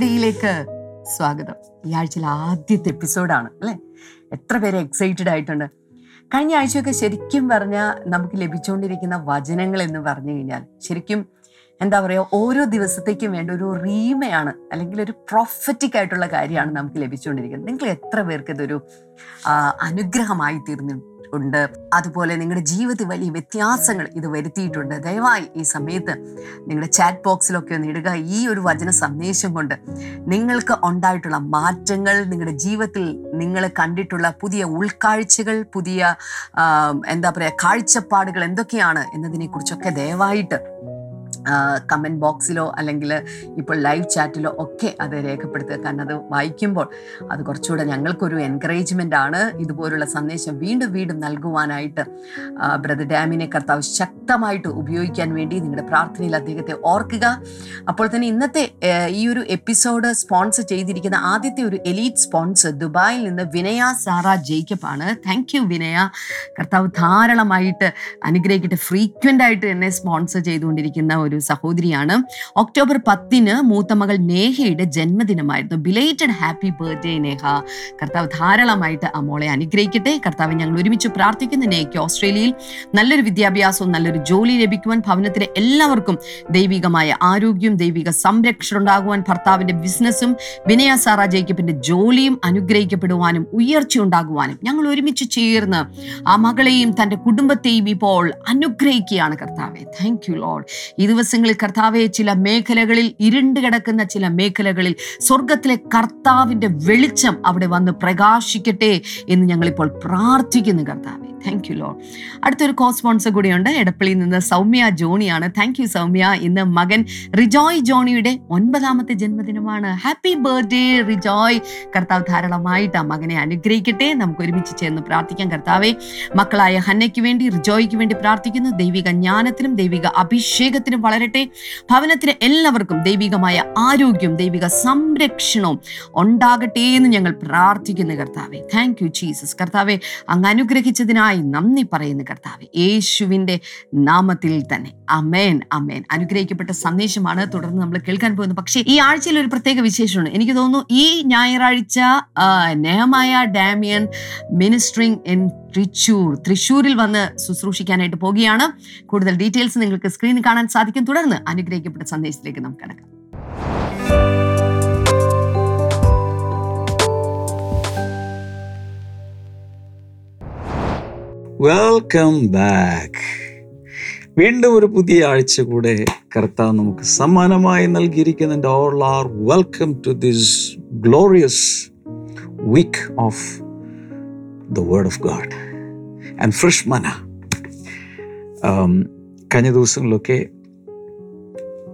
ടുഡേയിലേക്ക് സ്വാഗതം. ഈ ആഴ്ചയിലെ ആദ്യത്തെ എപ്പിസോഡാണ് അല്ലേ? എത്ര പേര് എക്സൈറ്റഡ് ആയിട്ടുണ്ട്. കഴിഞ്ഞ ആഴ്ചയൊക്കെ ശരിക്കും പറഞ്ഞാൽ നമുക്ക് ലഭിച്ചുകൊണ്ടിരിക്കുന്ന വചനങ്ങൾ എന്ന് പറഞ്ഞു കഴിഞ്ഞാൽ ശരിക്കും എന്താ പറയുക ഓരോ ദിവസത്തേക്കും വേണ്ട ഒരു റീമയാണ് അല്ലെങ്കിൽ ഒരു പ്രൊഫറ്റിക് ആയിട്ടുള്ള കാര്യമാണ് നമുക്ക് ലഭിച്ചുകൊണ്ടിരിക്കുന്നത് നിങ്ങൾ എത്ര പേർക്ക് ഇതൊരു അനുഗ്രഹമായി തീർന്നു ഉണ്ട്. അതുപോലെ നിങ്ങളുടെ ജീവിതത്തിൽ വലിയ വ്യത്യാസങ്ങൾ ഇത് വരുത്തിയിട്ടുണ്ട്. ദയവായി ഈ സമയത്ത് നിങ്ങളുടെ ചാറ്റ് ബോക്സിലൊക്കെ ഒന്ന് ഇടുക. ഈ ഒരു വചന സന്ദേശം കൊണ്ട് നിങ്ങൾക്ക് ഉണ്ടായിട്ടുള്ള മാറ്റങ്ങൾ നിങ്ങളുടെ ജീവിതത്തിൽ നിങ്ങൾ കണ്ടിട്ടുള്ള പുതിയ ഉൾക്കാഴ്ചകൾ പുതിയ എന്താ പറയുക കാഴ്ചപ്പാടുകൾ എന്തൊക്കെയാണ് എന്നതിനെക്കുറിച്ചൊക്കെ ദയവായിട്ട് കമന്റ് ബോക്സിലോ അല്ലെങ്കിൽ ഇപ്പോൾ ലൈവ് ചാറ്റിലോ ഒക്കെ അത് രേഖപ്പെടുത്തുക. കാരണം അത് വായിക്കുമ്പോൾ അത് കുറച്ചുകൂടെ ഞങ്ങൾക്കൊരു എൻകറേജ്മെന്റ് ആണ്. ഇതുപോലുള്ള സന്ദേശം വീണ്ടും വീണ്ടും നൽകുവാനായിട്ട് ബ്രദർ ഡാമിനെ കർത്താവ് ശക്തമായിട്ട് ഉപയോഗിക്കാൻ വേണ്ടി നിങ്ങളുടെ പ്രാർത്ഥനയിൽ അദ്ദേഹത്തെ ഓർക്കുക. അപ്പോൾ തന്നെ ഇന്നത്തെ ഈ ഒരു എപ്പിസോഡ് സ്പോൺസർ ചെയ്തിരിക്കുന്ന ആദ്യത്തെ ഒരു എലീറ്റ് സ്പോൺസർ ദുബായിൽ നിന്ന് വിനയ സാറ ജേക്കബ് ആണ്. Thank you Vinaya. കർത്താവ് ധാരാളമായിട്ട് അനുഗ്രഹിക്കട്ടെ. ഫ്രീക്വന്റ് ആയിട്ട് എന്നെ സ്പോൺസർ ചെയ്തുകൊണ്ടിരിക്കുന്ന ഒരു സഹോദരിയാണ്. ഒക്ടോബർ പത്തിന് മൂത്ത മകൾ നേഹയുടെ ജന്മദിനമായിരുന്നു. Belated happy birthday Neha. കർത്താവ് ധാരാളമായിട്ട് ആ മോളെ അനുഗ്രഹിക്കട്ടെ. കർത്താവ് ഞങ്ങൾ ഒരുമിച്ച് പ്രാർത്ഥിക്കുന്ന നേഹയ്ക്ക് ഓസ്ട്രേലിയയിൽ നല്ലൊരു വിദ്യാഭ്യാസവും നല്ലൊരു ജോലി ലഭിക്കുവാൻ ഭവനത്തിലെ എല്ലാവർക്കും ദൈവികമായ ആരോഗ്യം ദൈവിക സംരക്ഷണം ഉണ്ടാകുവാൻ ഭർത്താവിന്റെ ബിസിനസ്സും വിനയ സാറ ജേക്കബിന്റെ ജോലിയും അനുഗ്രഹിക്കപ്പെടുവാനും ഉയർച്ച ഉണ്ടാകുവാനും ഞങ്ങൾ ഒരുമിച്ച് ചേർന്ന് ആ മകളെയും തന്റെ കുടുംബത്തെയും ഇപ്പോൾ അനുഗ്രഹിക്കുകയാണ് കർത്താവെ. താങ്ക് യു ലോഡ് ഈ ദിവസങ്ങളിൽ കർത്താവെ ചില മേഖലകളിൽ ഇരുണ്ട് കിടക്കുന്ന ചില മേഖലകളിൽ സ്വർഗത്തിലെ കർത്താവിന്റെ വെളിച്ചം അവിടെ വന്ന് പ്രകാശിക്കട്ടെ എന്ന് ഞങ്ങളിപ്പോൾ പ്രാർത്ഥിക്കുന്നു കർത്താവെ. താങ്ക് യു ലോഡ് അടുത്തൊരു കോ സ്പോൺസർ കൂടിയുണ്ട്. എടപ്പള്ളിയിൽ നിന്ന് സൗമ്യ ജോണിയാണ്. Thank you Soumya. ഇന്ന് മകൻ റിജോയ് ജോണിയുടെ ഒൻപതാമത്തെ ജന്മദിനമാണ്. Happy birthday Rijoy. കർത്താവ് ധാരാളമായിട്ട് ആ മകനെ അനുഗ്രഹിക്കട്ടെ. നമുക്ക് ഒരുമിച്ച് ചേർന്ന് പ്രാർത്ഥിക്കാം. കർത്താവെ മക്കളായ ഹന്നയ്ക്ക് വേണ്ടി റിജോയ്ക്ക് വേണ്ടി പ്രാർത്ഥിക്കുന്നു. ദൈവിക ജ്ഞാനത്തിനും ദൈവിക അഭിഷേകത്തിനും വളരട്ടെ. ഭവനത്തിന് എല്ലാവർക്കും ദൈവികമായ ആരോഗ്യം ദൈവിക സംരക്ഷണവും ഉണ്ടാകട്ടെ എന്ന് ഞങ്ങൾ പ്രാർത്ഥിക്കുന്നു കർത്താവെ. താങ്ക് യു ജീസസ് കർത്താവെ അങ്ങ് അനുഗ്രഹിച്ചതിനായി നന്ദി പറയുന്ന കർത്താവ്. യേശുവിന്റെ നാമത്തിൽ തന്നെ. അമേൻ അമേൻ അനുഗ്രഹിക്കപ്പെട്ട സന്ദേശമാണ് തുടർന്ന് നമ്മൾ കേൾക്കാൻ പോകുന്നത്. പക്ഷേ ഈ ആഴ്ചയിൽ ഒരു പ്രത്യേക വിശേഷമാണ് എനിക്ക് തോന്നുന്നു ഈ ഞായറാഴ്ച Nehemiah Damian ministering in Thrissur. തൃശ്ശൂരിൽ വന്ന് ശുശ്രൂഷിക്കാനായിട്ട് പോവുകയാണ്. കൂടുതൽ ഡീറ്റെയിൽസ് നിങ്ങൾക്ക് സ്ക്രീനിൽ കാണാൻ സാധിക്കും. തുടർന്ന് അനുഗ്രഹിക്കപ്പെട്ട സന്ദേശത്തിലേക്ക് നമുക്ക് വെൽക്കം ബാക്ക് വീണ്ടും ഒരു പുതിയ ആഴ്ച കൂടെ കർത്താവ് നമുക്ക് സമ്മാനമായി നൽകിയിരിക്കുന്നുണ്ട് all are welcome to this glorious week of the word of God and fresh manna കഴിഞ്ഞ ദിവസങ്ങളിലൊക്കെ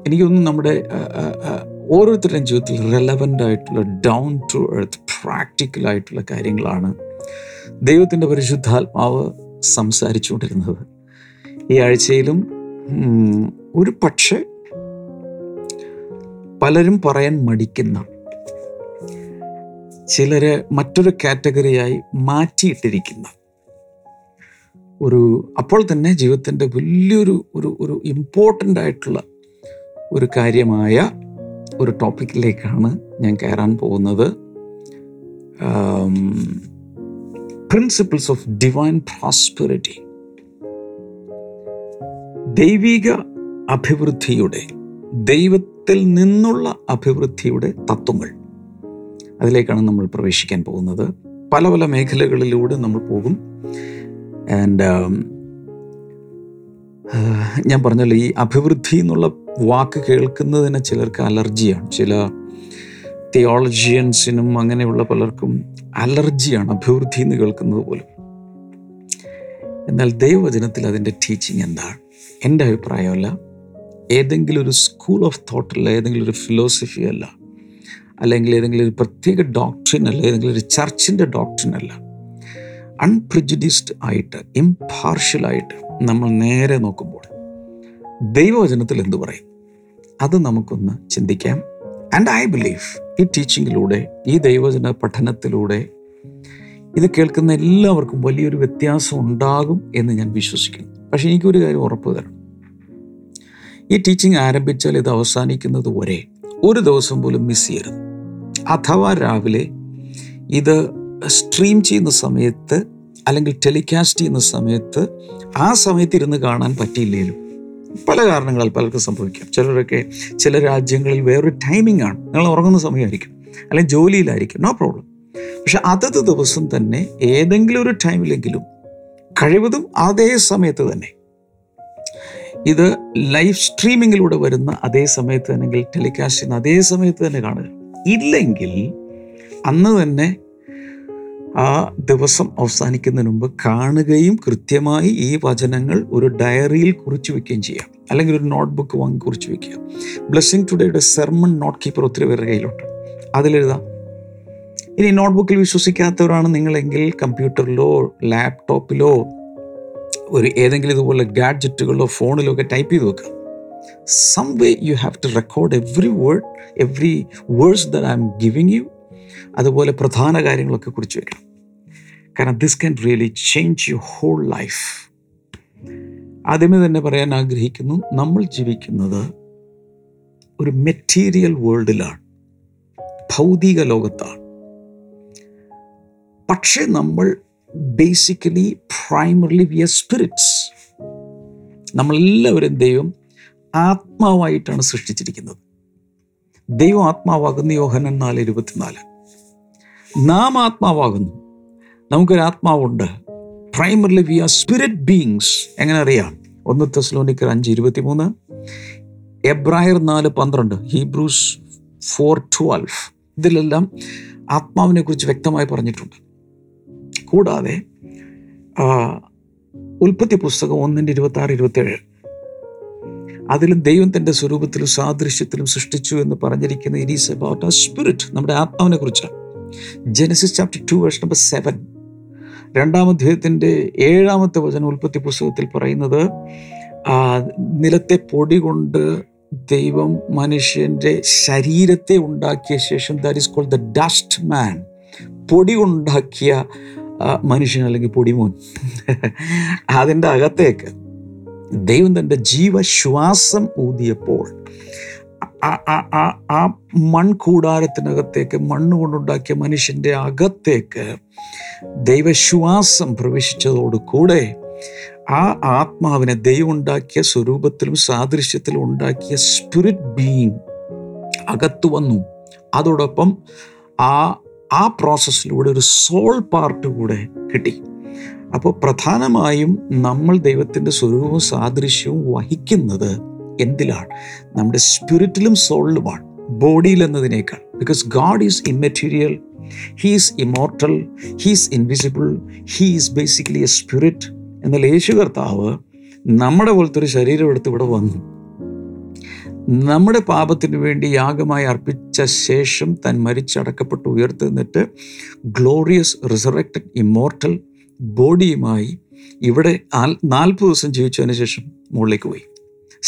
എനിക്കൊന്നും നമ്മുടെ ഓരോരുത്തരുടെയും ജീവിതത്തിൽ റെലവന്റ് ആയിട്ടുള്ള ഡൗൺ ടു എർത്ത് പ്രാക്ടിക്കലായിട്ടുള്ള കാര്യങ്ങളാണ് ദൈവത്തിന്റെ പരിശുദ്ധാത്മാവ് സംസാരിച്ചുകൊണ്ടിരുന്നത്. ഈ ആഴ്ചയിലും ഒരു പക്ഷേ പലരും പറയാൻ മടിക്കുന്ന ചിലരെ മറ്റൊരു കാറ്റഗറിയായി മാറ്റിയിട്ടിരിക്കുന്ന ഒരു അപ്പോൾ തന്നെ ജീവിതത്തിന്റെ വലിയൊരു ഒരു ഒരു ഇമ്പോർട്ടന്റ് ആയിട്ടുള്ള ഒരു കാര്യമായ ഒരു ടോപ്പിക്കിലേക്കാണ് ഞാൻ കയറാൻ പോകുന്നത്. പ്രിൻസിപ്പിൾസ് ഓഫ് ഡിവൈൻ പ്രോസ്പെറിറ്റി ദൈവിക അഭിവൃദ്ധിയുടെ ദൈവത്തിൽ നിന്നുള്ള അഭിവൃദ്ധിയുടെ തത്വങ്ങൾ. അതിലേക്കാണ് നമ്മൾ പ്രവേശിക്കാൻ പോകുന്നത്. പല പല മേഖലകളിലൂടെ നമ്മൾ പോകും. ആൻഡ് ഞാൻ പറഞ്ഞല്ലോ ഈ അഭിവൃദ്ധി എന്നുള്ള വാക്ക് കേൾക്കുന്നതിന് ചിലർക്ക് അലർജിയാണ്. ചില തിയോളജിയൻസിനും അങ്ങനെയുള്ള പലർക്കും അലർജിയാണ് അഭിവൃദ്ധി എന്ന് കേൾക്കുന്നത് പോലും. എന്നാൽ ദൈവവചനത്തിൽ അതിന്റെ ടീച്ചിങ് എന്താണ്? എന്റെ അഭിപ്രായമല്ല. ഏതെങ്കിലും ഒരു സ്കൂൾ ഓഫ് തോട്ടല്ല ഏതെങ്കിലും ഒരു ഫിലോസഫി അല്ല അല്ലെങ്കിൽ ഏതെങ്കിലും ഒരു പ്രത്യേക ഡോക്ട്രിൻ അല്ല ഏതെങ്കിലും ഒരു ചർച്ചിന്റെ ഡോക്ട്രിൻ അല്ല. അൺപ്രിജുഡിസ്ഡ് ആയിട്ട് ഇംപാർഷ്യലായിട്ട് നമ്മൾ നേരെ നോക്കുമ്പോൾ ദൈവവചനത്തിൽ എന്തു പറയും? അത് നമുക്കൊന്ന് ചിന്തിക്കാം. ആൻഡ് ഐ ബിലീവ് ഈ ടീച്ചിങ്ങിലൂടെ ഈ ദൈവജന പഠനത്തിലൂടെ ഇത് കേൾക്കുന്ന എല്ലാവർക്കും വലിയൊരു വ്യത്യാസം ഉണ്ടാകും എന്ന് ഞാൻ വിശ്വസിക്കുന്നു. പക്ഷേ എനിക്കൊരു കാര്യം ഉറപ്പ് തരണം. ഈ ടീച്ചിങ് ആരംഭിച്ചാൽ ഇത് അവസാനിക്കുന്നത് വരെ ഒരു ദിവസം പോലും മിസ് ചെയ്യരുത്. അഥവാ രാവിലെ ഇത് സ്ട്രീം ചെയ്യുന്ന സമയത്ത് അല്ലെങ്കിൽ ടെലികാസ്റ്റ് ചെയ്യുന്ന സമയത്ത് ആ സമയത്ത് ഇരുന്ന് കാണാൻ പറ്റിയില്ലേലും പല കാരണങ്ങളാൽ പലർക്കും സംഭവിക്കാം. ചിലരൊക്കെ ചില രാജ്യങ്ങളിൽ വേറൊരു ടൈമിംഗ് ആണ്. നിങ്ങൾ ഉറങ്ങുന്ന സമയമായിരിക്കും. അല്ലെങ്കിൽ ജോലിയിലായിരിക്കും. നോ പ്രോബ്ലം പക്ഷെ അതത് ദിവസം തന്നെ ഏതെങ്കിലും ഒരു ടൈമിലെങ്കിലും കഴിവതും അതേ സമയത്ത് തന്നെ. ഇത് ലൈവ് സ്ട്രീമിങ്ങിലൂടെ വരുന്ന അതേ സമയത്ത് തന്നെ ടെലികാസ്റ്റ് ചെയ്യുന്ന അതേ സമയത്ത് തന്നെ കാണുക. ഇല്ലെങ്കിൽ അന്ന് തന്നെ ആ ദിവസം അവസാനിക്കുന്നതിന് മുമ്പ് കാണുകയും കൃത്യമായി ഈ വചനങ്ങൾ ഒരു ഡയറിയിൽ കുറിച്ച് വെക്കുകയും ചെയ്യാം. അല്ലെങ്കിൽ ഒരു നോട്ട്ബുക്ക് വാങ്ങി കുറിച്ച് വെക്കുക. ബ്ലെസ്സിങ് ടുഡേയുടെ സെർമൺ നോട്ട് കീപ്പർ ഒത്തിരി പേരുടെ കയ്യിലുണ്ട്. അതിലെഴുതാം ഇനി നോട്ട്ബുക്കിൽ വിശ്വസിക്കാത്തവരാണ് നിങ്ങളെങ്കിൽ കമ്പ്യൂട്ടറിലോ ലാപ്ടോപ്പിലോ ഒരു ഏതെങ്കിലും ഇതുപോലെ ഗാഡ്ജറ്റുകളിലോ ഫോണിലോ ഒക്കെ ടൈപ്പ് ചെയ്ത് വെക്കുക. Some way you have to record every word every words that I'm giving you അതുപോലെ പ്രധാന കാര്യങ്ങളൊക്കെ കുറിച്ച് വെക്കണം കാരണം this can really change you whole life ആദ്യമേ തന്നെ പറയാൻ ആഗ്രഹിക്കുന്നു നമ്മൾ ജീവിക്കുന്നത് ഒരു മെറ്റീരിയൽ വേൾഡിലാണ് ഭൗതിക ലോകത്താണ്. പക്ഷേ നമ്മൾ ബേസിക്കലി പ്രൈമറിലി വി സ്പിരിറ്റ്സ് നമ്മളെല്ലാവരും ദൈവം ആത്മാവായിട്ടാണ് സൃഷ്ടിച്ചിരിക്കുന്നത്. ദൈവം ആത്മാവാകുന്ന യോഹനൻ നാല് ഇരുപത്തിനാല്. നാം ആത്മാവാകുന്നു. നമുക്കൊരു ആത്മാവുണ്ട്. Primarily we are spirit beings എങ്ങനെ അറിയാം? ഒന്ന് തെസ്ലോനിക്കർ അഞ്ച് ഇരുപത്തി മൂന്ന് എബ്രായർ നാല് പന്ത്രണ്ട്. ഹീബ്രൂസ് ഫോർ ട്വൽവ് ഇതിലെല്ലാം ആത്മാവിനെ കുറിച്ച് വ്യക്തമായി പറഞ്ഞിട്ടുണ്ട്. കൂടാതെ ഉൽപ്പത്തി പുസ്തകം ഒന്നിന്റെ ഇരുപത്തി ആറ് ഇരുപത്തേഴ്. അതിലും ദൈവം തന്റെ സ്വരൂപത്തിലും സാദൃശ്യത്തിലും സൃഷ്ടിച്ചു എന്ന് പറഞ്ഞിരിക്കുന്ന it is about a spirit നമ്മുടെ ആത്മാവിനെ കുറിച്ചാണ് Genesis chapter two verse number seven രണ്ടാം അധ്യായത്തിന്റെ ഏഴാമത്തെ വചനം ഉൽപ്പത്തി പുസ്തകത്തിൽ പറയുന്നത് നിലത്തെ പൊടി കൊണ്ട് ദൈവം മനുഷ്യന്റെ ശരീരത്തെ ഉണ്ടാക്കിയ ശേഷം that is called the dust man പൊടി ഉണ്ടാക്കിയ മനുഷ്യൻ അല്ലെങ്കിൽ പൊടിമോൻ. അതിന്റെ അകത്തേക്ക് ദൈവം തന്റെ ജീവശ്വാസം ഊതിയപ്പോൾ ആ- ആ മൺകൂടാരത്തിനകത്തേക്ക് മണ്ണ് കൊണ്ടുണ്ടാക്കിയ മനുഷ്യന്റെ അകത്തേക്ക് ദൈവശ്വാസം പ്രവേശിച്ചതോടുകൂടെ ആ ആത്മാവിനെ ദൈവം ഉണ്ടാക്കിയ സ്വരൂപത്തിലും സാദൃശ്യത്തിലും ഉണ്ടാക്കിയ സ്പിരിറ്റ് ബീങ് അകത്ത് വന്നു. അതോടൊപ്പം ആ ആ പ്രോസസ്സിലൂടെ ഒരു സോൾ പാർട്ട് കൂടെ കിട്ടി. അപ്പോൾ പ്രധാനമായും നമ്മൾ ദൈവത്തിന്റെ സ്വരൂപവും സാദൃശ്യവും വഹിക്കുന്നത് എന്തിലാണ്? നമ്മുടെ സ്പിരിറ്റിലും സോളിലുമാണ് ബോഡിയിൽ എന്നതിനേക്കാൾ because God is immaterial he's immortal he's invisible he's basically a spirit എന്നാൽ യേശു കർത്താവ് നമ്മുടെ പോലത്തെ ഒരു ശരീരം എടുത്ത് ഇവിടെ വന്നു. നമ്മുടെ പാപത്തിന് വേണ്ടി യാഗമായി അർപ്പിച്ച ശേഷം തൻ മരിച്ചടക്കപ്പെട്ട് ഉയർത്തുന്നിട്ട് ഗ്ലോറിയസ് റിസറക്റ്റഡ് ഇമോർട്ടൽ ബോഡിയുമായി ഇവിടെ നാൽപ്പത് ദിവസം ജീവിച്ചതിന് ശേഷം മുകളിലേക്ക് പോയി.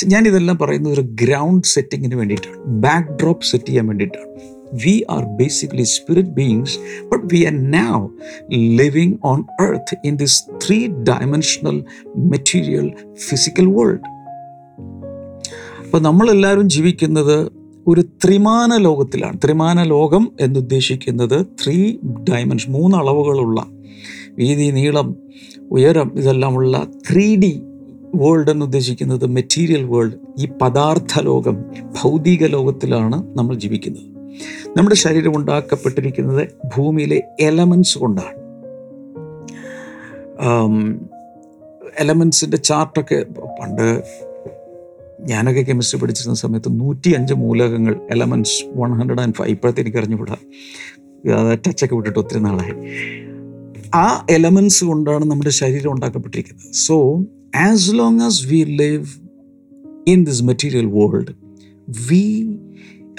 ഞാൻ ഇതെല്ലാം പറയുന്നത് ഒരു ഗ്രൗണ്ട് സെറ്റിങ്ങിന് വേണ്ടിയിട്ടാണ്. ബാക്ക് ഡ്രോപ്പ് സെറ്റ് ചെയ്യാൻ വേണ്ടിയിട്ടാണ്. We are basically spirit beings but we are now living on earth in this three dimensional material physical world അപ്പോൾ നമ്മളെല്ലാവരും ജീവിക്കുന്നത് ഒരു ത്രിമാന ലോകത്തിലാണ്. ത്രിമാന ലോകം എന്നുദ്ദേശിക്കുന്നത് ത്രീ ഡയമെൻഷൻ മൂന്ന് അളവുകളുള്ള വീതി നീളം ഉയരം ഇതെല്ലാമുള്ള ത്രീ ഡി വേൾഡ് എന്ന് ഉദ്ദേശിക്കുന്നത് മെറ്റീരിയൽ വേൾഡ് ഈ പദാർത്ഥ ലോകം ഭൗതിക ലോകത്തിലാണ് നമ്മൾ ജീവിക്കുന്നത്. നമ്മുടെ ശരീരം ഉണ്ടാക്കപ്പെട്ടിരിക്കുന്നത് ഭൂമിയിലെ എലമെൻസ് കൊണ്ടാണ്. എലമെൻസിന്റെ ചാർട്ടൊക്കെ പണ്ട് ഞാനൊക്കെ കെമിസ്ട്രി പഠിച്ചിരുന്ന സമയത്ത് നൂറ്റി അഞ്ച് മൂലകങ്ങൾ elements one hundred and five ഇപ്പോഴത്തെ എനിക്ക് അറിഞ്ഞുകൂടാ. ടച്ചൊക്കെ വിട്ടിട്ട് ഒത്തിരി നാളായി. ആ എലമെൻസ് കൊണ്ടാണ് നമ്മുടെ ശരീരം ഉണ്ടാക്കപ്പെട്ടിരിക്കുന്നത്. So as long as we live in this material world we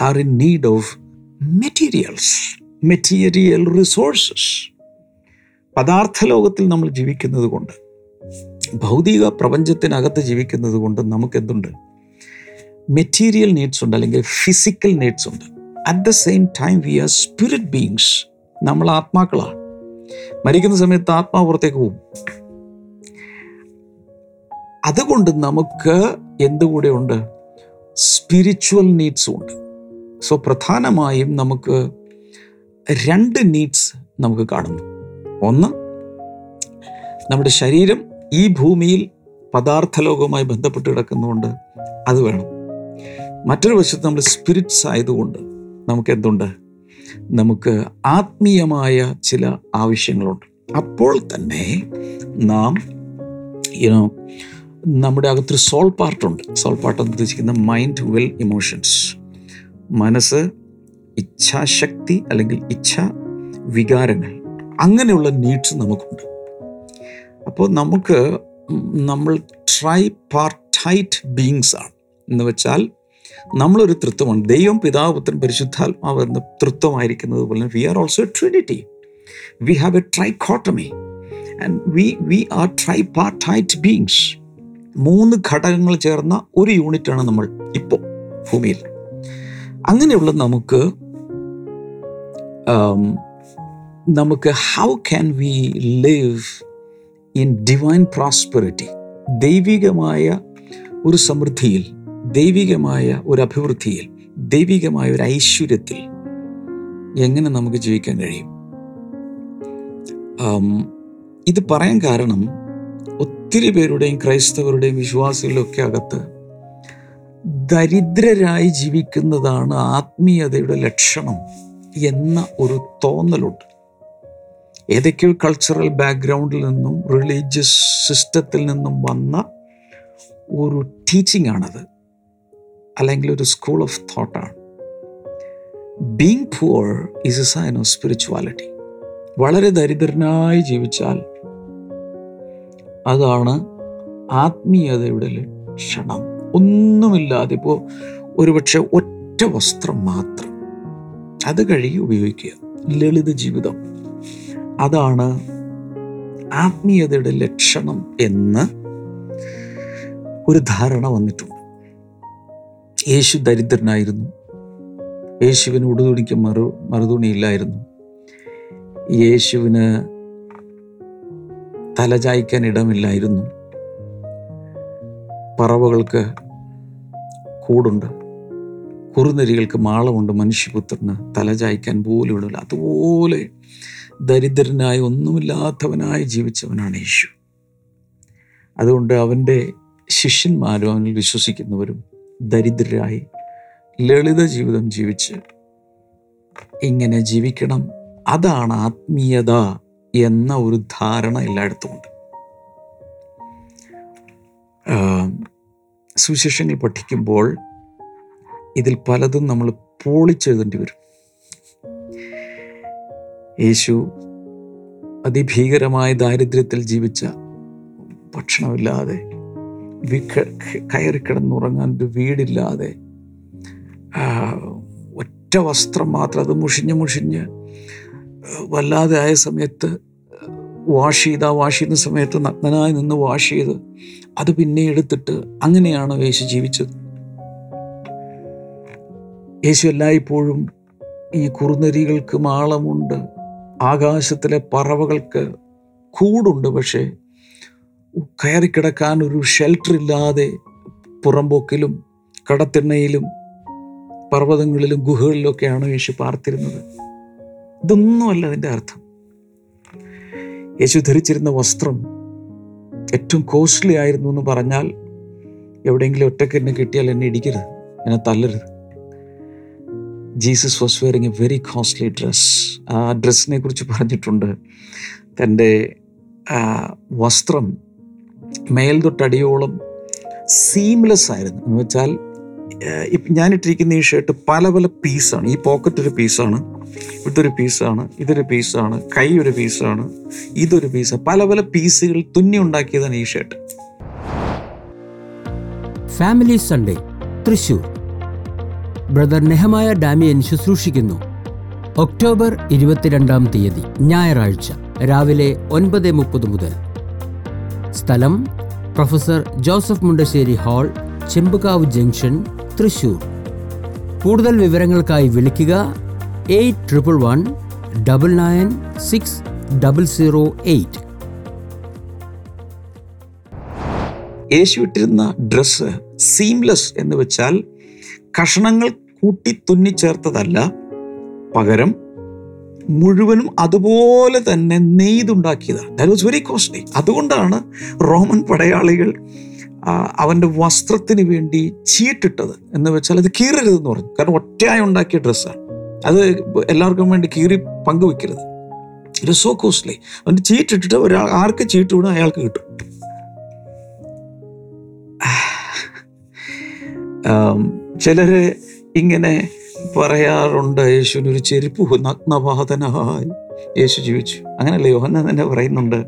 are in need of materials material resources പദാർത്ഥ ലോകത്തിൽ നമ്മൾ ജീവിക്കുന്നത് കൊണ്ട് ഭൗതിക പ്രപഞ്ചത്തിനകത്ത് ജീവിക്കുന്നത് കൊണ്ട് നമുക്ക് എന്തുണ്ട് മെറ്റീരിയൽ നീഡ്സ് ഉണ്ട് അല്ലെങ്കിൽ ഫിസിക്കൽ നീഡ്സ് ഉണ്ട്. At the same time we are spirit beings നമ്മൾ ആത്മാക്കളാണ്. മരിക്കുന്ന സമയത്ത് ആത്മാപുറത്തേക്ക് പോകും. അതുകൊണ്ട് നമുക്ക് എന്തുകൂടെ ഉണ്ട്? സ്പിരിച്വൽ നീഡ്സും ഉണ്ട്. സോ പ്രധാനമായും നമുക്ക് രണ്ട് നീഡ്സ് നമുക്ക് കാണുന്നു. ഒന്ന് നമ്മുടെ ശരീരം ഈ ഭൂമിയിൽ പദാർത്ഥ ലോകവുമായി ബന്ധപ്പെട്ട് കിടക്കുന്നതുകൊണ്ട് അത് വേണം. മറ്റൊരു വശത്ത് നമ്മൾ സ്പിരിറ്റ്സ് ആയതുകൊണ്ട് നമുക്ക് എന്തുണ്ട്? നമുക്ക് ആത്മീയമായ ചില ആവശ്യങ്ങളുണ്ട്. അപ്പോൾ തന്നെ നാം യുനോ നമ്മുടെ അകത്തൊരു സോൾ പാർട്ടുണ്ട് സോൾ പാർട്ട് എന്ന് ഉദ്ദേശിക്കുന്ന മൈൻഡ് വിൽ ഇമോഷൻസ് മനസ്സ് ഇച്ഛാശക്തി അല്ലെങ്കിൽ ഇച്ഛ വികാരങ്ങൾ. അങ്ങനെയുള്ള നീഡ്സ് നമുക്കുണ്ട്. അപ്പോൾ നമുക്ക് നമ്മൾ ട്രൈ പാർട്ടൈറ്റ് ബീങ്സ് ആണ്. എന്ന് വെച്ചാൽ നമ്മളൊരു തൃത്വമാണ്. ദൈവം പിതാവ് പുത്രൻ പരിശുദ്ധാത്മാവ് എന്ന തൃത്വമായിരിക്കുന്നത് പോലെ we are also a trinity we have a trichotomy and we we are tripartite beings മൂന്ന് ഘടകങ്ങൾ ചേർന്ന ഒരു യൂണിറ്റാണ് നമ്മൾ ഇപ്പോൾ ഭൂമിയിൽ. അങ്ങനെയുള്ള നമുക്ക് നമുക്ക് how can we live in divine prosperity ദൈവികമായ ഒരു സമൃദ്ധിയിൽ ദൈവികമായ ഒരു അഭിവൃദ്ധിയിൽ ദൈവികമായ ഒരു ഐശ്വര്യത്തിൽ എങ്ങനെ നമുക്ക് ജീവിക്കാൻ കഴിയും? ഇത് പറയാൻ കാരണം ഒത്തിരി പേരുടെയും ക്രൈസ്തവരുടെയും വിശ്വാസികളൊക്കെ അകത്ത് ദരിദ്രരായി ജീവിക്കുന്നതാണ് ആത്മീയതയുടെ ലക്ഷണം എന്ന ഒരു തോന്നലുണ്ട്. ഏതൊക്കെയോ കൾച്ചറൽ ബാക്ക്ഗ്രൗണ്ടിൽ നിന്നും റിലീജിയസ് സിസ്റ്റത്തിൽ നിന്നും വന്ന ഒരു ടീച്ചിങ് ആണത്. അല്ലെങ്കിൽ ഒരു school of തോട്ടാണ് being poor is a sign of spirituality വളരെ ദരിദ്രനായി ജീവിച്ചാൽ അതാണ് ആത്മീയതയുടെ ലക്ഷണം. ഒന്നുമില്ലാതെ ഇപ്പോൾ ഒരുപക്ഷെ ഒറ്റ വസ്ത്രം മാത്രം. അത് കഴുകി ഉപയോഗിക്കുക. ലളിത ജീവിതം. അതാണ് ആത്മീയതയുടെ ലക്ഷണം എന്ന് ഒരു ധാരണ വന്നിട്ടുണ്ട്. യേശു ദരിദ്രനായിരുന്നു. യേശുവിന് ഉടുതുണിക്ക് മറു മറുതുണിയില്ലായിരുന്നു. യേശുവിന് തലചായ്ക്കാൻ ഇടമില്ലായിരുന്നു. പറവകൾക്ക് കൂടുണ്ട്. കുറുനരികൾക്ക് മാളമുണ്ട് മനുഷ്യപുത്രന് തലചായ്ക്കാൻ പോലും ഇടില്ല അതുപോലെ ദരിദ്രനായി ഒന്നുമില്ലാത്തവനായി ജീവിച്ചവനാണ് യേശു. അതുകൊണ്ട് അവന്റെ ശിഷ്യന്മാരും അവനിൽ വിശ്വസിക്കുന്നവരും ദരിദ്രരായി ലളിത ജീവിതം ജീവിച്ച് ഇങ്ങനെ ജീവിക്കണം. അതാണ് ആത്മീയത. എന്ന ഒരു ധാരണ എല്ലായിടത്തും ഉണ്ട് സുവിശേഷങ്ങൾ പഠിക്കുമ്പോൾ ഇതിൽ പലതും നമ്മൾ പോളിച്ചെഴുതേണ്ടി വരും. യേശു അതിഭീകരമായ ദാരിദ്ര്യത്തിൽ ജീവിച്ച ഭക്ഷണമില്ലാതെ വിക- കയറി കിടന്നുറങ്ങാൻ ഒരു വീടില്ലാതെ ഒറ്റ വസ്ത്രം മാത്രം അത് മുഷിഞ്ഞ് മുഷിഞ്ഞ് വല്ലാതെ ആയ സമയത്ത് വാഷ് ചെയ്ത് ആ വാഷ് ചെയ്യുന്ന സമയത്ത് നഗ്നനായി നിന്ന് വാഷ് ചെയ്ത് അത് പിന്നെ എടുത്തിട്ട് അങ്ങനെയാണ് യേശു ജീവിച്ചത്. യേശു എല്ലായ്പ്പോഴും ഈ കുറുനരികൾക്ക് മാളമുണ്ട് ആകാശത്തിലെ പറവകൾക്ക് കൂടുണ്ട് പക്ഷേ കയറിക്കിടക്കാൻ ഒരു ഷെൽട്ടർ ഇല്ലാതെ പുറമ്പോക്കിലും കടത്തിണ്ണയിലും പർവതങ്ങളിലും ഗുഹകളിലൊക്കെയാണ് യേശു പാർത്തിരുന്നത്. ഇതൊന്നുമല്ല അതിന്റെ അർത്ഥം. യേശു ധരിച്ചിരുന്ന വസ്ത്രം ഏറ്റവും കോസ്റ്റ്ലി ആയിരുന്നു എന്ന് പറഞ്ഞാൽ എവിടെയെങ്കിലും ഒറ്റയ്ക്ക് എന്നെ കിട്ടിയാൽ എന്നെ ഇടിക്കരുത് എന്നെ തല്ലരുത്. Jesus was wearing a very costly dress ആ ഡ്രസ്സിനെ കുറിച്ച് പറഞ്ഞിട്ടുണ്ട്. തന്റെ വസ്ത്രം മേൽ തൊട്ടടിയോളം സീംലെസ് ആയിരുന്നു. എന്ന് വെച്ചാൽ ഇപ്പം ഞാനിട്ടിരിക്കുന്ന ഈ ഷർട്ട് പല പല പീസാണ് ഈ പോക്കറ്റ് ഒരു പീസാണ് ഇതൊരു പീസാണ് ഇതൊരു പീസാണ് കൈ ഒരു പീസാണ് ഇതൊരു പീസ് പല പല പീസുകൾ തുന്നി ഉണ്ടാക്കിയതാണ് ഈ shirt family Sunday Thrissur. Brother Nehemiah Damian ശുശ്രൂഷിക്കുന്നു. October ഇരുപത്തിരണ്ടാം തീയതി ഞായറാഴ്ച രാവിലെ ഒൻപത് മുപ്പത് മുതൽ. സ്ഥലം professor Joseph Mundassery hall Chembukavu junction Thrissur. കൂടുതൽ വിവരങ്ങൾക്കായി വിളിക്കുക eight triple one double nine six double zero eight. Yeshu ഇട്ടിരുന്ന ഡ്രസ്സ് സീംലെസ് എന്ന് വെച്ചാൽ കഷണങ്ങൾ കൂട്ടി തുന്നിച്ചേർത്തതല്ല പകരം മുഴുവനും അതുപോലെ തന്നെ നെയ്തുണ്ടാക്കിയതാണ് ദാറ്റ് വാസ് വെരി കോസ്റ്റ്ലി അതുകൊണ്ടാണ് റോമൻ പടയാളികൾ അവന്റെ വസ്ത്രത്തിന് വേണ്ടി ചീട്ടിട്ടത് എന്ന് വെച്ചാൽ അത് കീറരുതെന്ന് പറഞ്ഞു. കാരണം ഒറ്റയായി ഉണ്ടാക്കിയ ഡ്രസ്സാണ്. അത് എല്ലാവർക്കും വേണ്ടി കീറി പങ്കുവെക്കരുത്. ഇറ്റ് സോ കോസ്റ്റ്ലി അവന്റെ ചീട്ടിട്ടിട്ട് ഒരാൾ ആർക്ക് ചീട്ട് വിടും അയാൾക്ക് കിട്ടും. ചിലർ ഇങ്ങനെ പറയാറുണ്ട് യേശുവിനൊരു ചെരുപ്പ് നഗ്നപാതനായി യേശു ജീവിച്ചു. അങ്ങനല്ലേ യോഹന്ന തന്നെ പറയുന്നുണ്ട്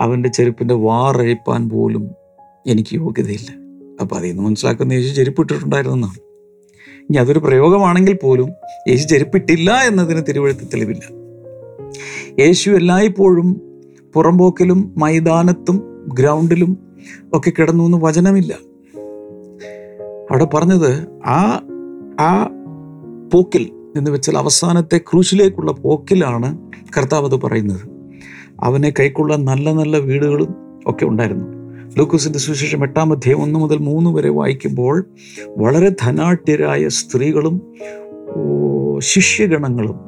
അവന്റെ ചെരുപ്പിന്റെ വാറഴിപ്പാൻ പോലും എനിക്ക് യോഗ്യതയില്ല. അപ്പം അതിൽ നിന്ന് മനസ്സിലാക്കുന്ന യേശു ചെരുപ്പിട്ടിട്ടുണ്ടായിരുന്നെന്നാണ് ഇനി അതൊരു പ്രയോഗമാണെങ്കിൽ പോലും യേശു ചെരുപ്പിട്ടില്ല എന്നതിന് തിരുവഴുത്ത് തെളിവില്ല. യേശു എല്ലായ്പ്പോഴും പുറമ്പോക്കിലും മൈതാനത്തും ഗ്രൗണ്ടിലും ഒക്കെ കിടന്നു എന്ന് വചനമില്ല. അവിടെ പറഞ്ഞത് ആ ആ പോക്കിൽ എന്ന് വെച്ചാൽ അവസാനത്തെ ക്രൂശിലേക്കുള്ള പോക്കിലാണ് കർത്താവ് അത് പറയുന്നത്. അവനെ കൈക്കുള്ള നല്ല നല്ല വീടുകളും ഒക്കെ ഉണ്ടായിരുന്നു. ലൂക്കോസിന്റെ സുവിശേഷം എട്ടാം അധ്യായം ഒന്ന് മുതൽ മൂന്ന് വരെ വായിക്കുമ്പോൾ വളരെ ധനാഢ്യരായ സ്ത്രീകളും ശിഷ്യഗണങ്ങളും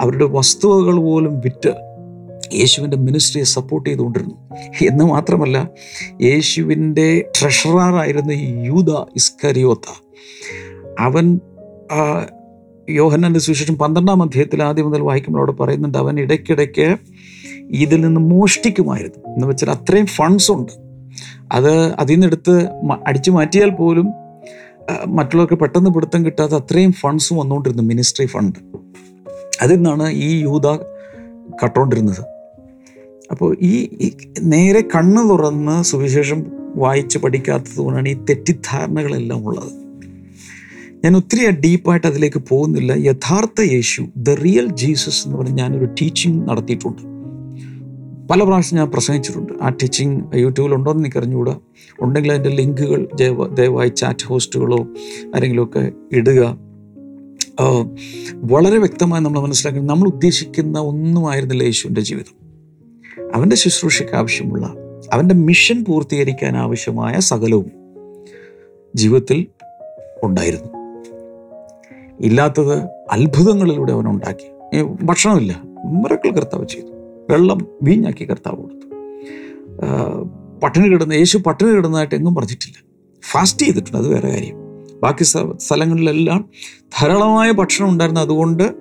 അവരുടെ വസ്തുവകൾ പോലും വിറ്റ് യേശുവിന്റെ മിനിസ്ട്രിയെ സപ്പോർട്ട് ചെയ്തുകൊണ്ടിരുന്നു. എന്ന് മാത്രമല്ല യേശുവിന്റെ ട്രഷറായിരുന്ന യൂത ഇസ്കരിയോത്ത അവൻ ആ, യോഹന്നാന്റെ സുവിശേഷം പന്ത്രണ്ടാം അധ്യായത്തിൽ ആദ്യം മുതൽ വായിക്കുമ്പോൾ അവിടെ പറയുന്നുണ്ട് അവൻ ഇടയ്ക്കിടയ്ക്ക് ഇതിൽ നിന്ന് മോഷ്ടിക്കുമായിരുന്നു. എന്ന് വെച്ചാൽ അത്രയും ഫണ്ട്സ് ഉണ്ട്. അത് അതിൽ നിന്നെടുത്ത് അടിച്ചു മാറ്റിയാൽ പോലും മറ്റുള്ളവർക്ക് പെട്ടെന്ന് പിടുത്തം കിട്ടാതെ അത്രയും ഫണ്ട്സ് വന്നുകൊണ്ടിരുന്നു മിനിസ്ട്രി ഫണ്ട് അതിൽ നിന്നാണ് ഈ യൂത കട്ടോണ്ടിരുന്നത്. അപ്പോൾ ഈ നേരെ കണ്ണ് തുറന്ന് സുവിശേഷം വായിച്ച് പഠിക്കാത്തത് കൊണ്ടാണ് ഈ തെറ്റിദ്ധാരണകളെല്ലാം ഉള്ളത്. ഞാൻ ഒത്തിരി ഡീപ്പായിട്ട് അതിലേക്ക് പോകുന്നില്ല. യഥാർത്ഥ യേശു ദ റിയൽ ജീസസ് എന്ന് പറഞ്ഞ് ഞാനൊരു ടീച്ചിങ് നടത്തിയിട്ടുണ്ട്. പല പ്രാവശ്യം ഞാൻ പ്രസംഗിച്ചിട്ടുണ്ട്. ആ ടീച്ചിങ് യൂട്യൂബിൽ എന്ന് എനിക്ക് അറിഞ്ഞുകൂടാ. ഉണ്ടെങ്കിൽ അതിന്റെ ലിങ്കുകൾ ദയവ- ദയവായി ചാറ്റ് ഹോസ്റ്റുകളോ ആരെങ്കിലുമൊക്കെ ഇടുക. വളരെ വ്യക്തമായി നമ്മൾ മനസ്സിലാക്കി നമ്മൾ ഉദ്ദേശിക്കുന്ന ഒന്നുമായിരുന്നില്ല യേശുവിന്റെ ജീവിതം. അവന്റെ ശുശ്രൂഷയ്ക്ക് ആവശ്യമുള്ള അവന്റെ മിഷൻ പൂർത്തീകരിക്കാൻ ആവശ്യമായ സകലവും ജീവിതത്തിൽ ഉണ്ടായിരുന്നു. ഇല്ലാത്തത് അത്ഭുതങ്ങളിലൂടെ അവൻ ഉണ്ടാക്കി. ഭക്ഷണമില്ല. മിറക്കൾ കർത്താവ് ചെയ്തു. വെള്ളം വീഞ്ഞാക്കി കർത്താവ് കൊടുത്തു. പട്ടിണി കിടന്ന് യേശു പട്ടിണി കിടന്നതായിട്ട് എങ്ങും പറഞ്ഞിട്ടില്ല. ഫാസ്റ്റ് ചെയ്തിട്ടുണ്ട് അത് വേറെ കാര്യം. ബാക്കി സ്ഥ- സ്ഥലങ്ങളിലെല്ലാം ധാരാളമായ ഭക്ഷണം ഉണ്ടായിരുന്നു. അതുകൊണ്ട്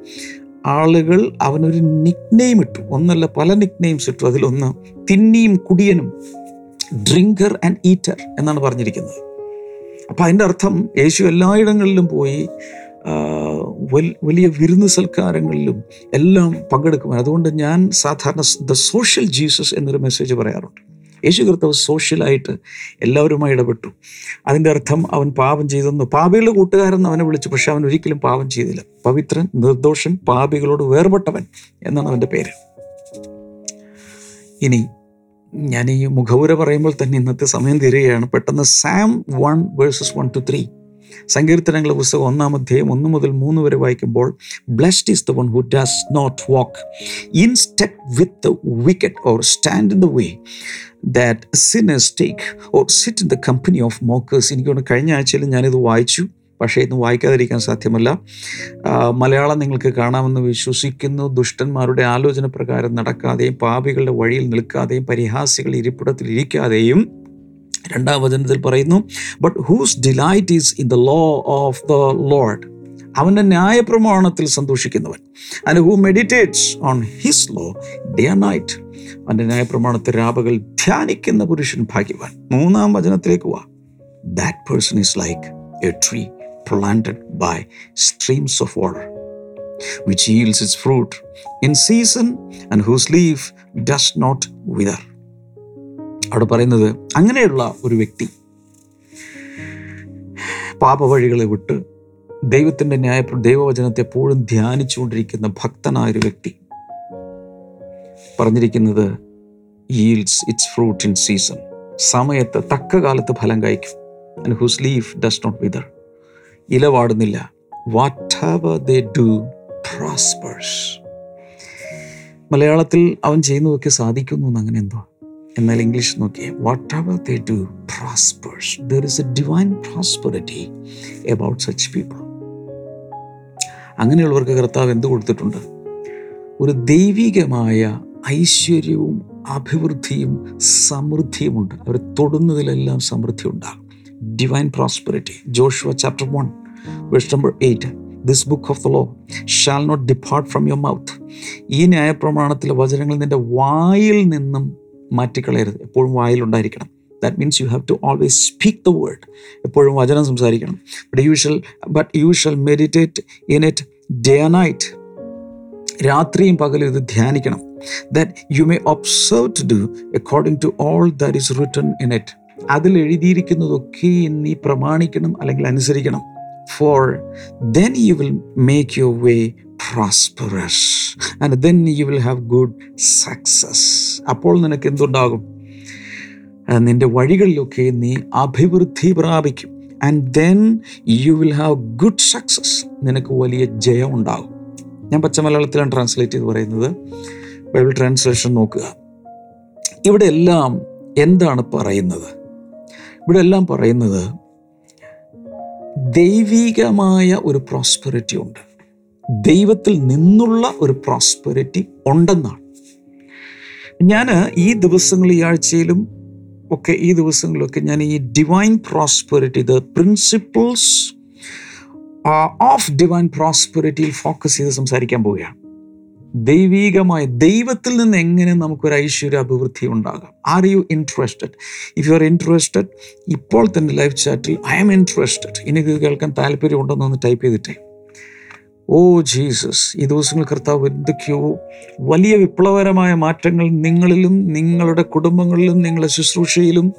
ആളുകൾ അവനൊരു നിക്നെയിം ഇട്ടു. ഒന്നല്ല പല നിക്നെയിംസ് ഇട്ടു. അതിലൊന്ന് തിന്നിയും കുടിയനും ഡ്രിങ്കർ ആൻഡ് ഈറ്റർ എന്നാണ് പറഞ്ഞിരിക്കുന്നത്. അപ്പം അതിന്റെ അർത്ഥം യേശു എല്ലായിടങ്ങളിലും പോയി വലിയ വിരുന്ന് സൽക്കാരങ്ങളിലും എല്ലാം പങ്കെടുക്കുവാൻ. അതുകൊണ്ട് ഞാൻ സാധാരണ ദ സോഷ്യൽ ജീസസ് എന്നൊരു മെസ്സേജ് പറയാറുണ്ട്. യേശു കർത്താവ് സോഷ്യലായിട്ട് എല്ലാവരുമായി ഇടപെട്ടു. അതിന്റെ അർത്ഥം അവൻ പാപം ചെയ്തെന്ന്. പാപികളുടെ കൂട്ടുകാരെന്ന് അവനെ വിളിച്ചു. പക്ഷെ അവൻ ഒരിക്കലും പാപം ചെയ്തില്ല. പവിത്രൻ നിർദോഷൻ പാപികളോട് വേർപെട്ടവൻ എന്നാണ് അവന്റെ പേര്. ഇനി ഞാൻ ഈ മുഖവുര പറയുമ്പോൾ തന്നെ ഇന്നത്തെ സമയം തീരുകയാണ്. പെട്ടെന്ന് psalm one verses one two three. സങ്കീർത്തനങ്ങളുടെ പുസ്തകം ഒന്നാം അധ്യായം ഒന്ന് മുതൽ മൂന്ന് വരെ വായിക്കുമ്പോൾ blessed is the one who does not walk in step with wicked or stand in the way that sinners take or sit in the company of mockers എനിക്കൊന്ന് കഴിഞ്ഞ ആഴ്ചയിൽ ഞാനിത് വായിച്ചു. പക്ഷേ ഇന്ന് വായിക്കാതിരിക്കാൻ സാധ്യമല്ല. മലയാളം നിങ്ങൾക്ക് കാണാമെന്ന് വിശ്വസിക്കുന്നു. ദുഷ്ടന്മാരുടെ ആലോചന പ്രകാരം നടക്കാതെയും പാപികളുടെ വഴിയിൽ നിൽക്കാതെയും പരിഹാസികൾ ഇരിപ്പിടത്തിൽ ഇരിക്കാതെയും രണ്ടാം വചനത്തിൽ പറയുന്നു but whose delight is in the law of the lord അവന്റെ ന്യായപ്രമാണത്തിൽ സന്തോഷിക്കുന്നവൻ. And who meditates on his law day and night അവന്റെ ന്യായപ്രമാണത്തെ രാപകൾ ധ്യാനിക്കുന്ന പുരുഷൻ ഭാഗ്യവാൻ. മൂന്നാം വചനത്തിലേക്ക് വാ. That person is like a tree planted by streams of water, which yields its fruit in season and whose leaf does not wither. അവിടെ പറയുന്നത് അങ്ങനെയുള്ള ഒരു വ്യക്തി പാപവഴികളെ വിട്ട് ദൈവത്തിന്റെ ന്യായ ദൈവവചനത്തെ എപ്പോഴും ധ്യാനിച്ചുകൊണ്ടിരിക്കുന്ന ഭക്തനായ ഒരു വ്യക്തി പറഞ്ഞിരിക്കുന്നത് yields its fruit in season സമയത്ത് തക്ക കാലത്ത് ഫലം കഴിക്കും. And whose leaf does not wither ഇലവാടുന്നില്ല whatever they do prospers മലയാളത്തിൽ അവൻ ചെയ്യുന്നതൊക്കെ സാധിക്കുന്നു എന്ന് അങ്ങനെ എന്തോ? എന്നാൽ ഇംഗ്ലീഷ് നോക്കിയേ whatever they do prospers there is a divine prosperity about such people അങ്ങനെയുള്ളവർക്ക് കർത്താവ് എന്ത് കൊടുത്തിട്ടുണ്ട്? ഒരു ദൈവികമായ ഐശ്വര്യവും അഭിവൃദ്ധിയും സമൃദ്ധിയുമുണ്ട്. അവർ തൊടുന്നതിലെല്ലാം സമൃദ്ധി ഉണ്ടാകും. Divine prosperity Joshua chapter one verse number eight this book of the law shall not depart from your mouth ഈ ന്യായപ്രമാണത്തിലെ വചനങ്ങൾ നിന്റെ വായിൽ നിന്നും മാറ്റിക്കളയരുത്. എപ്പോഴും വായിലുണ്ടായിരിക്കണം. That means you have to always speak the word എപ്പോഴും വചനം സംസാരിക്കണം. But you shall but you shall meditate in it day night രാത്രിയും പകലും ഇത് ധ്യാനിക്കണം. That you may observe to do according to all that is written in it അതിൽ എഴുതിയിരിക്കുന്നതൊക്കെ നീ പ്രമാണിക്കണം അല്ലെങ്കിൽ അനുസരിക്കണം. For then you will make your way prosperous and then you will have good success അപ്പോൾ നിനക്ക് എന്തുണ്ടാകും? നിന്റെ വഴികളിലൊക്കെ നീ അഭിവൃദ്ധി പ്രാപിക്കും. And then you will have good success നിനക്ക് വലിയ ജയം ഉണ്ടാകും. ഞാൻ പച്ച മലയാളത്തിലാണ് ട്രാൻസ്ലേറ്റ് ചെയ്ത് പറയുന്നത്. ബൈബിൾ ട്രാൻസ്ലേഷൻ നോക്കുക. ഇവിടെ എല്ലാം എന്താണ് പറയുന്നത്? ഇവിടെ എല്ലാം പറയുന്നത് ദൈവികമായ ഒരു പ്രോസ്പെറിറ്റി ഉണ്ട്. ദൈവത്തിൽ നിന്നുള്ള ഒരു പ്രോസ്പെരിറ്റി ഉണ്ടെന്നാണ്. ഞാൻ ഈ ദിവസങ്ങൾ ഈ ആഴ്ചയിലും ഒക്കെ ഈ ദിവസങ്ങളിലൊക്കെ ഞാൻ ഈ divine prosperity the principles of divine പ്രോസ്പെരിറ്റിയിൽ focus ചെയ്ത് സംസാരിക്കാൻ പോവുകയാണ്. ദൈവീകമായ ദൈവത്തിൽ നിന്ന് എങ്ങനെ നമുക്കൊരു ഐശ്വര്യ അഭിവൃദ്ധി ഉണ്ടാകാം? Are you interested if you are interested ഇപ്പോൾ തന്നെ ലൈവ് ചാറ്റിൽ ഐ ആം ഇൻട്രസ്റ്റഡ് എനിക്ക് കേൾക്കാൻ താല്പര്യമുണ്ടെന്ന് ഒന്ന് ടൈപ്പ് ചെയ്തിട്ടേ. ഓ ജീസസ് ഈ ദിവസങ്ങൾ കർത്താവ് എന്തൊക്കെയോ വലിയ വിപ്ലവകരമായ മാറ്റങ്ങൾ നിങ്ങളിലും നിങ്ങളുടെ കുടുംബങ്ങളിലും നിങ്ങളുടെ ശുശ്രൂഷയിലും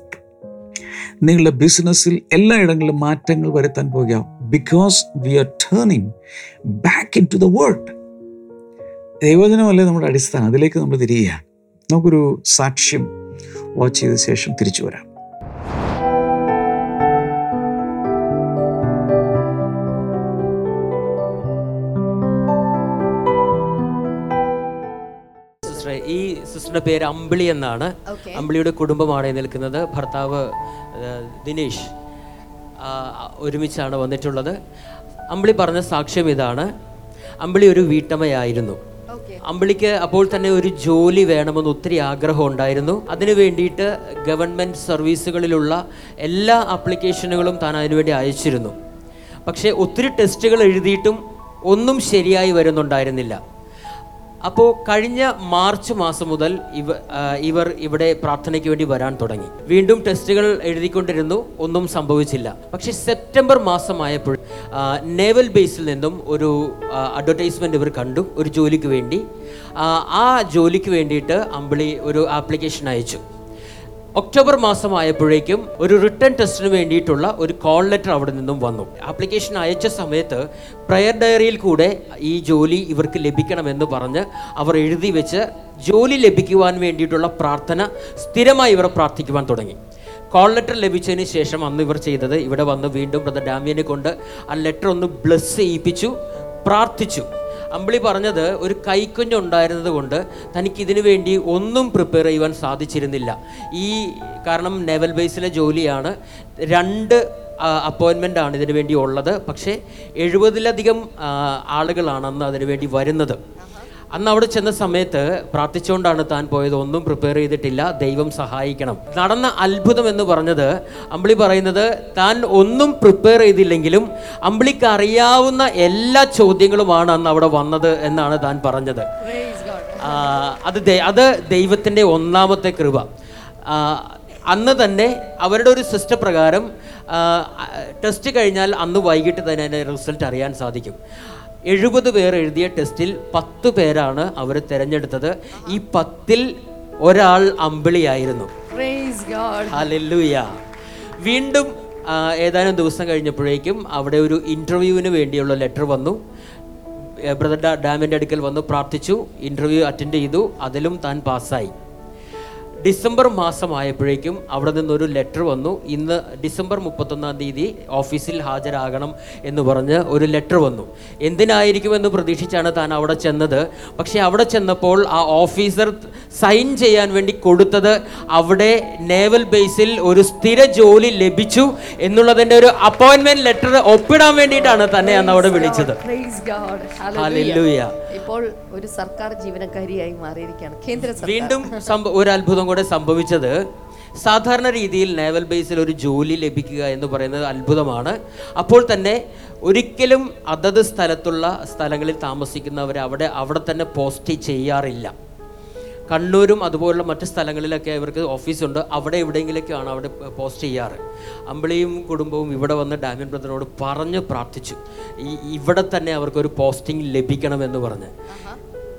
നിങ്ങളുടെ ബിസിനസ്സിൽ എല്ലായിടങ്ങളിലും മാറ്റങ്ങൾ വരുത്താൻ പോകുക because we are turning back into the world ദൈവജനമല്ലേ നമ്മുടെ അടിസ്ഥാനം? അതിലേക്ക് നമ്മൾ തിരിയുകയാണ്. നമുക്കൊരു സാക്ഷ്യം വാച്ച് ചെയ്ത ശേഷം തിരിച്ചു വരാം. സിസ്റ്ററുടെ പേര് അമ്പിളി എന്നാണ്. അമ്പിളിയുടെ കുടുംബമാണ് നിൽക്കുന്നത്. ഭർത്താവ് ദിനേഷ് ദിനേശ് ഒരുമിച്ചാണ് വന്നിട്ടുള്ളത്. അമ്പിളി പറഞ്ഞ സാക്ഷ്യം ഇതാണ്. അമ്പിളി ഒരു വീട്ടമ്മയായിരുന്നു. അമ്പിളിക്ക് അപ്പോൾ തന്നെ ഒരു ജോലി വേണമെന്ന് ഒത്തിരി ആഗ്രഹം ഉണ്ടായിരുന്നു. അതിനു വേണ്ടിയിട്ട് ഗവൺമെന്റ് സർവീസുകളിലുള്ള എല്ലാ ആപ്ലിക്കേഷനുകളും താൻ അതിനുവേണ്ടി അയച്ചിരുന്നു. പക്ഷേ ഒത്തിരി ടെസ്റ്റുകൾ എഴുതിയിട്ടും ഒന്നും ശരിയായി വരുന്നുണ്ടായിരുന്നില്ല. അപ്പോൾ കഴിഞ്ഞ മാർച്ച് മാസം മുതൽ ഇവ ഇവർ ഇവിടെ പ്രാർത്ഥനയ്ക്ക് വേണ്ടി വരാൻ തുടങ്ങി. വീണ്ടും ടെസ്റ്റുകൾ എഴുതിക്കൊണ്ടിരുന്നു ഒന്നും സംഭവിച്ചില്ല. പക്ഷേ സെപ്റ്റംബർ മാസമായപ്പോൾ നേവൽ ബേസിൽ നിന്നും ഒരു അഡ്വർടൈസ്മെന്റ് ഇവർ കണ്ടു ഒരു ജോലിക്ക് വേണ്ടി. ആ ജോലിക്ക് വേണ്ടിയിട്ട് അമ്പിളി ഒരു ആപ്ലിക്കേഷൻ അയച്ചു. ഒക്ടോബർ മാസമായപ്പോഴേക്കും ഒരു റിട്ടേൺ ടെസ്റ്റിന് വേണ്ടിയിട്ടുള്ള ഒരു കോൾ ലെറ്റർ അവിടെ നിന്നും വന്നു. ആപ്ലിക്കേഷൻ അയച്ച സമയത്ത് പ്രയർ ഡയറിയിൽ കൂടെ ഈ ജോലി ഇവർക്ക് ലഭിക്കണമെന്ന് പറഞ്ഞ് അവർ എഴുതി വെച്ച് ജോലി ലഭിക്കുവാൻ വേണ്ടിയിട്ടുള്ള പ്രാർത്ഥന സ്ഥിരമായി ഇവർ പ്രാർത്ഥിക്കുവാൻ തുടങ്ങി. കോൾ ലെറ്റർ ലഭിച്ചതിന് ശേഷം അന്ന് ഇവർ ചെയ്തത് ഇവിടെ വന്ന് വീണ്ടും ബ്രദർ ഡാമിയനെ കൊണ്ട് ആ ലെറ്റർ ഒന്ന് ബ്ലസ് ചെയ്യിപ്പിച്ചു പ്രാർത്ഥിച്ചു. അമ്പിളി പറഞ്ഞത് ഒരു കൈക്കുഞ്ഞ് ഉണ്ടായിരുന്നത് കൊണ്ട് തനിക്ക് ഇതിനു വേണ്ടി ഒന്നും പ്രിപ്പയർ ചെയ്യുവാൻ സാധിച്ചിരുന്നില്ല. ഈ കാരണം നെവൽ ബേസിലെ ജോലിയാണ്. രണ്ട് അപ്പോയിൻമെന്റ് ആണ് ഇതിനു വേണ്ടി ഉള്ളത്. പക്ഷേ എഴുപതിലധികം ആളുകളാണ് അന്ന് അതിനു വേണ്ടി വരുന്നത്. അന്ന് അവിടെ ചെന്ന സമയത്ത് പ്രാർത്ഥിച്ചുകൊണ്ടാണ് താൻ പോയത്. ഒന്നും പ്രിപ്പയർ ചെയ്തിട്ടില്ല. ദൈവം സഹായിക്കണം. നടന്ന അത്ഭുതം എന്ന് പറഞ്ഞത് അമ്പിളി പറയുന്നത് താൻ ഒന്നും പ്രിപ്പയർ ചെയ്തില്ലെങ്കിലും അമ്പിളിക്ക് അറിയാവുന്ന എല്ലാ ചോദ്യങ്ങളുമാണ് അന്ന് അവിടെ വന്നത് എന്നാണ് താൻ പറഞ്ഞത്. അത് അത് ദൈവത്തിന്റെ ഒന്നാമത്തെ കൃപ. അന്ന് തന്നെ അവരുടെ ഒരു സിസ്റ്റം പ്രകാരം ടെസ്റ്റ് കഴിഞ്ഞാൽ അന്ന് വൈകിട്ട് തന്നെ അതിന്റെ റിസൾട്ട് അറിയാൻ സാധിക്കും. എഴുപത് പേർ എഴുതിയ ടെസ്റ്റിൽ പത്ത് പേരാണ് അവർ തിരഞ്ഞെടുത്തത്. ഈ പത്തിൽ ഒരാൾ അമ്പിളിയായിരുന്നു. Praise God. ഹല്ലേലൂയ വീണ്ടും ഏതാനും ദിവസം കഴിഞ്ഞപ്പോഴേക്കും അവിടെ ഒരു ഇന്റർവ്യൂവിന് വേണ്ടിയുള്ള ലെറ്റർ വന്നു. ബ്രദർ ഡാമിന്റെ അടുക്കൽ വന്നു പ്രാർത്ഥിച്ചു. ഇന്റർവ്യൂ അറ്റൻഡ് ചെയ്തു. അതിലും താൻ പാസ്സായി. ഡിസംബർ മാസമായപ്പോഴേക്കും അവിടെ നിന്നൊരു ലെറ്റർ വന്നു. ഇന്ന് ഡിസംബർ മുപ്പത്തൊന്നാം തീയതി ഓഫീസിൽ ഹാജരാകണം എന്ന് പറഞ്ഞ് ഒരു ലെറ്റർ വന്നു. എന്തിനായിരിക്കുമെന്ന് പ്രതീക്ഷിച്ചാണ് താൻ അവിടെ ചെന്നത്. പക്ഷേ അവിടെ ചെന്നപ്പോൾ ആ ഓഫീസർ സൈൻ ചെയ്യാൻ വേണ്ടി കൊടുത്തത് അവിടെ നേവൽ ബേസിൽ ഒരു സ്ഥിര ജോലി ലഭിച്ചു എന്നുള്ളതിന്റെ ഒരു അപ്പോയിൻമെന്റ് ലെറ്റർ ഒപ്പിടാൻ വേണ്ടിയിട്ടാണ് തന്നെ അന്ന് അവിടെ വിളിച്ചത്. ഇപ്പോൾ ഒരു സർക്കാർ ജീവനക്കാരിയായി മാറിയിരിക്കുകയാണ്. കേന്ദ്ര വീണ്ടും ഒരു അത്ഭുതം കൂടെ സംഭവിച്ചത് സാധാരണ രീതിയിൽ നേവൽ ബേസിൽ ഒരു ജോലി ലഭിക്കുക എന്ന് പറയുന്നത് അത്ഭുതമാണ്. അപ്പോൾ തന്നെ ഒരിക്കലും അതത് സ്ഥലത്തുള്ള സ്ഥലങ്ങളിൽ താമസിക്കുന്നവർ അവിടെ അവിടെ തന്നെ പോസ്റ്റ് ചെയ്യാറില്ല. കണ്ണൂരും അതുപോലുള്ള മറ്റ് സ്ഥലങ്ങളിലൊക്കെ ഇവർക്ക് ഓഫീസുണ്ട് അവിടെ എവിടെയെങ്കിലൊക്കെയാണ് അവിടെ പോസ്റ്റ് ചെയ്യാറ്. അമ്പിളിയും കുടുംബവും ഇവിടെ വന്ന് ഡാമിൻ ബ്രദറിനോട് പറഞ്ഞ് പ്രാർത്ഥിച്ചു. ഈ ഇവിടെ തന്നെ അവർക്കൊരു പോസ്റ്റിംഗ് ലഭിക്കണമെന്ന് പറഞ്ഞ്.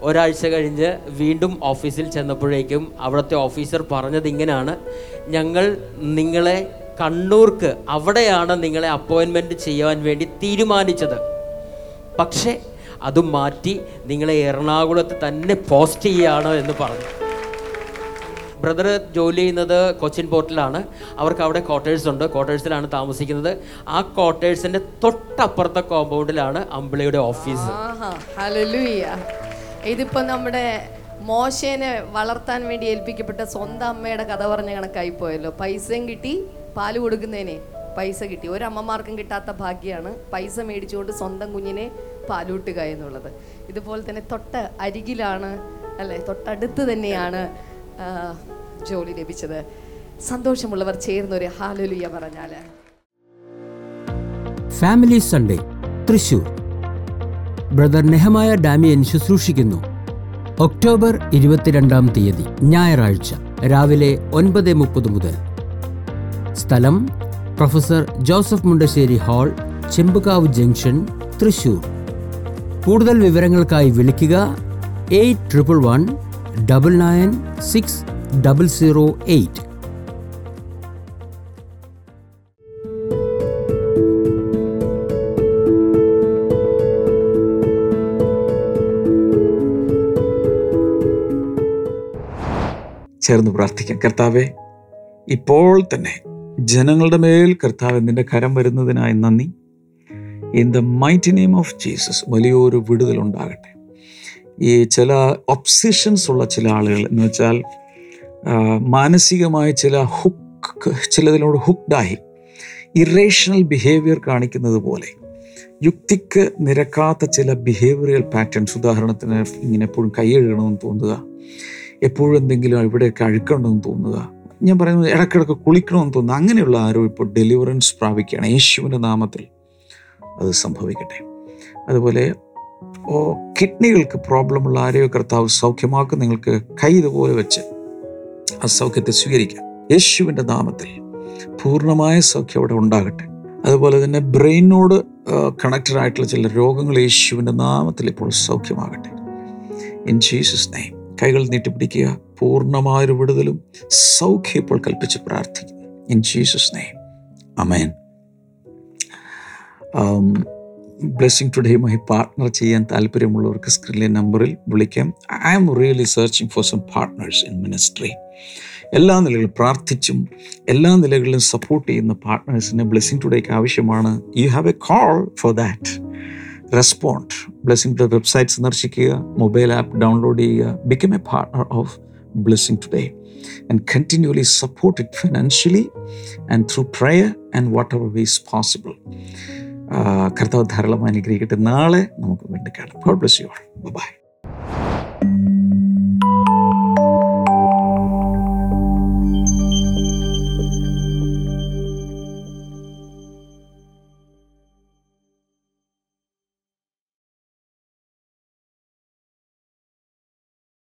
ഒരാഴ്ച കഴിഞ്ഞ് വീണ്ടും ഓഫീസിൽ ചെന്നപ്പോഴേക്കും അവിടുത്തെ ഓഫീസർ പറഞ്ഞത് ഇങ്ങനെയാണ്. ഞങ്ങൾ നിങ്ങളെ കണ്ണൂർക്ക് അവിടെയാണ് നിങ്ങളെ അപ്പോയിൻമെന്റ് ചെയ്യാൻ വേണ്ടി തീരുമാനിച്ചത്. പക്ഷേ അത് മാറ്റി നിങ്ങളെ എറണാകുളത്ത് തന്നെ പോസ്റ്റ് ചെയ്യുകയാണ് എന്ന് പറഞ്ഞു. ബ്രദർ ജോലി ചെയ്യുന്നത് കൊച്ചിൻ പോർട്ടിലാണ്. അവർക്ക് അവിടെ ക്വാർട്ടേഴ്സ് ഉണ്ട്. ക്വാർട്ടേഴ്സിലാണ് താമസിക്കുന്നത്. ആ ക്വാർട്ടേഴ്സിന്റെ തൊട്ടപ്പുറത്തെ കോമ്പൗണ്ടിലാണ് അമ്പിളിയുടെ ഓഫീസ്. ഇതിപ്പോ നമ്മുടെ മോശേനെ വളർത്താൻ വേണ്ടി ഏൽപ്പിക്കപ്പെട്ട സ്വന്തം അമ്മയുടെ കഥ പറഞ്ഞ കണക്കായി പോയല്ലോ. പൈസയും കിട്ടി പാൽ കൊടുക്കുന്നതിനെ പൈസ കിട്ടി. ഒരു അമ്മമാർക്കും കിട്ടാത്ത ഭാഗ്യമാണ് പൈസ മേടിച്ചുകൊണ്ട് സ്വന്തം കുഞ്ഞിനെ പാലൂട്ടുക എന്നുള്ളത്. ഇതുപോലെ തന്നെ തൊട്ട അരികിലാണ് അല്ലെ തൊട്ടടുത്ത് തന്നെയാണ് ജോലി ലഭിച്ചത്. സന്തോഷമുള്ളവർ ചേർന്നൊരു ഹാലലുയ പറഞ്ഞാൽ. Family Sunday Thrissur. Brother Nehemiah Damian ശുശ്രൂഷിക്കുന്നു. October ഇരുപത്തിരണ്ടാം തീയതി ഞായറാഴ്ച രാവിലെ ഒൻപത് മുപ്പത് മുതൽ. സ്ഥലം professor Joseph Mundassery hall Chembukavu junction Thrissur. കൂടുതൽ വിവരങ്ങൾക്കായി വിളിക്കുക eight triple one double nine six double zero eight. ചേർന്ന് പ്രാർത്ഥിക്കാം. കർത്താവെ ഇപ്പോൾ തന്നെ ജനങ്ങളുടെ മേൽ കർത്താവ് നിന്റെ കരം വരുന്നതിനായി നന്ദി. In the mighty name of Jesus വലിയൊരു വിടുതൽ ഉണ്ടാകട്ടെ. ഈ ചില ഒബ്സിഷൻസ് ഉള്ള ചില ആളുകൾ എന്ന് വെച്ചാൽ മാനസികമായ ചില ഹുക്ക് ചിലതിനോട് ഹുക്ഡായി ഇറേഷണൽ ബിഹേവിയർ കാണിക്കുന്നത് പോലെ യുക്തിക്ക് നിരക്കാത്ത ചില ബിഹേവിയറൽ പാറ്റേൺസ് ഉദാഹരണത്തിന് ഇങ്ങനെ എപ്പോഴും കൈ കഴുകണമെന്ന് തോന്നുക. എപ്പോഴും എന്തെങ്കിലും ഇവിടെയൊക്കെ അഴുക്കണമെന്ന് തോന്നുക. ഞാൻ പറയുന്നത് ഇടയ്ക്കിടയ്ക്ക് കുളിക്കണമെന്ന് തോന്നുന്നു. അങ്ങനെയുള്ള ആരോ ഇപ്പോൾ ഡെലിവറൻസ് പ്രാപിക്കുകയാണ്. യേശുവിന്റെ നാമത്തിൽ അത് സംഭവിക്കട്ടെ. അതുപോലെ ഓ കിഡ്നികൾക്ക് പ്രോബ്ലമുള്ള ആരെയോ കർത്താവ് സൗഖ്യമാക്കും. നിങ്ങൾക്ക് കൈ ഇതുപോലെ വെച്ച് ആ സൗഖ്യത്തെ സ്വീകരിക്കാം. യേശുവിന്റെ നാമത്തിൽ പൂർണമായ സൗഖ്യം അവിടെ ഉണ്ടാകട്ടെ. അതുപോലെ തന്നെ ബ്രെയിനോട് കണക്റ്റഡ് ആയിട്ടുള്ള ചില രോഗങ്ങൾ യേശുവിന്റെ നാമത്തിൽ ഇപ്പോൾ സൗഖ്യമാകട്ടെ. ഇൻ ജീസസ് നെയ്മ് കൈകൾ നീട്ടിപ്പിടിക്കുക പൂർണമായൊരു വിടുതലും സൗഖ്യം ഇപ്പോൾ കൽപ്പിച്ച് പ്രാർത്ഥിക്കുന്നു. In Jesus name amen blessing ടുഡേയുമായി partner ചെയ്യാൻ താല്പര്യമുള്ളവർക്ക് സ്ക്രീനിലെ നമ്പറിൽ വിളിക്കാം. I am really searching for some partners in ministry എല്ലാ നിലകളിലും പ്രാർത്ഥിച്ചും എല്ലാ നിലകളിലും സപ്പോർട്ട് ചെയ്യുന്ന പാർട്ട്നേഴ്സിന് ബ്ലെസ്സിങ് ടുഡേക്ക് ആവശ്യമാണ്. You have a call for that respond blessing today website സന്ദർശിക്കുക മൊബൈൽ ആപ്പ് ഡൗൺലോഡ് ചെയ്യുക become a partner of blessing today and continually support it financially and through prayer and whatever is possible കർത്താവ് ധാരാളം അനുഗ്രഹിക്കട്ടെ. നാളെ നമുക്ക് വീണ്ടും കാണാം. God bless you all bye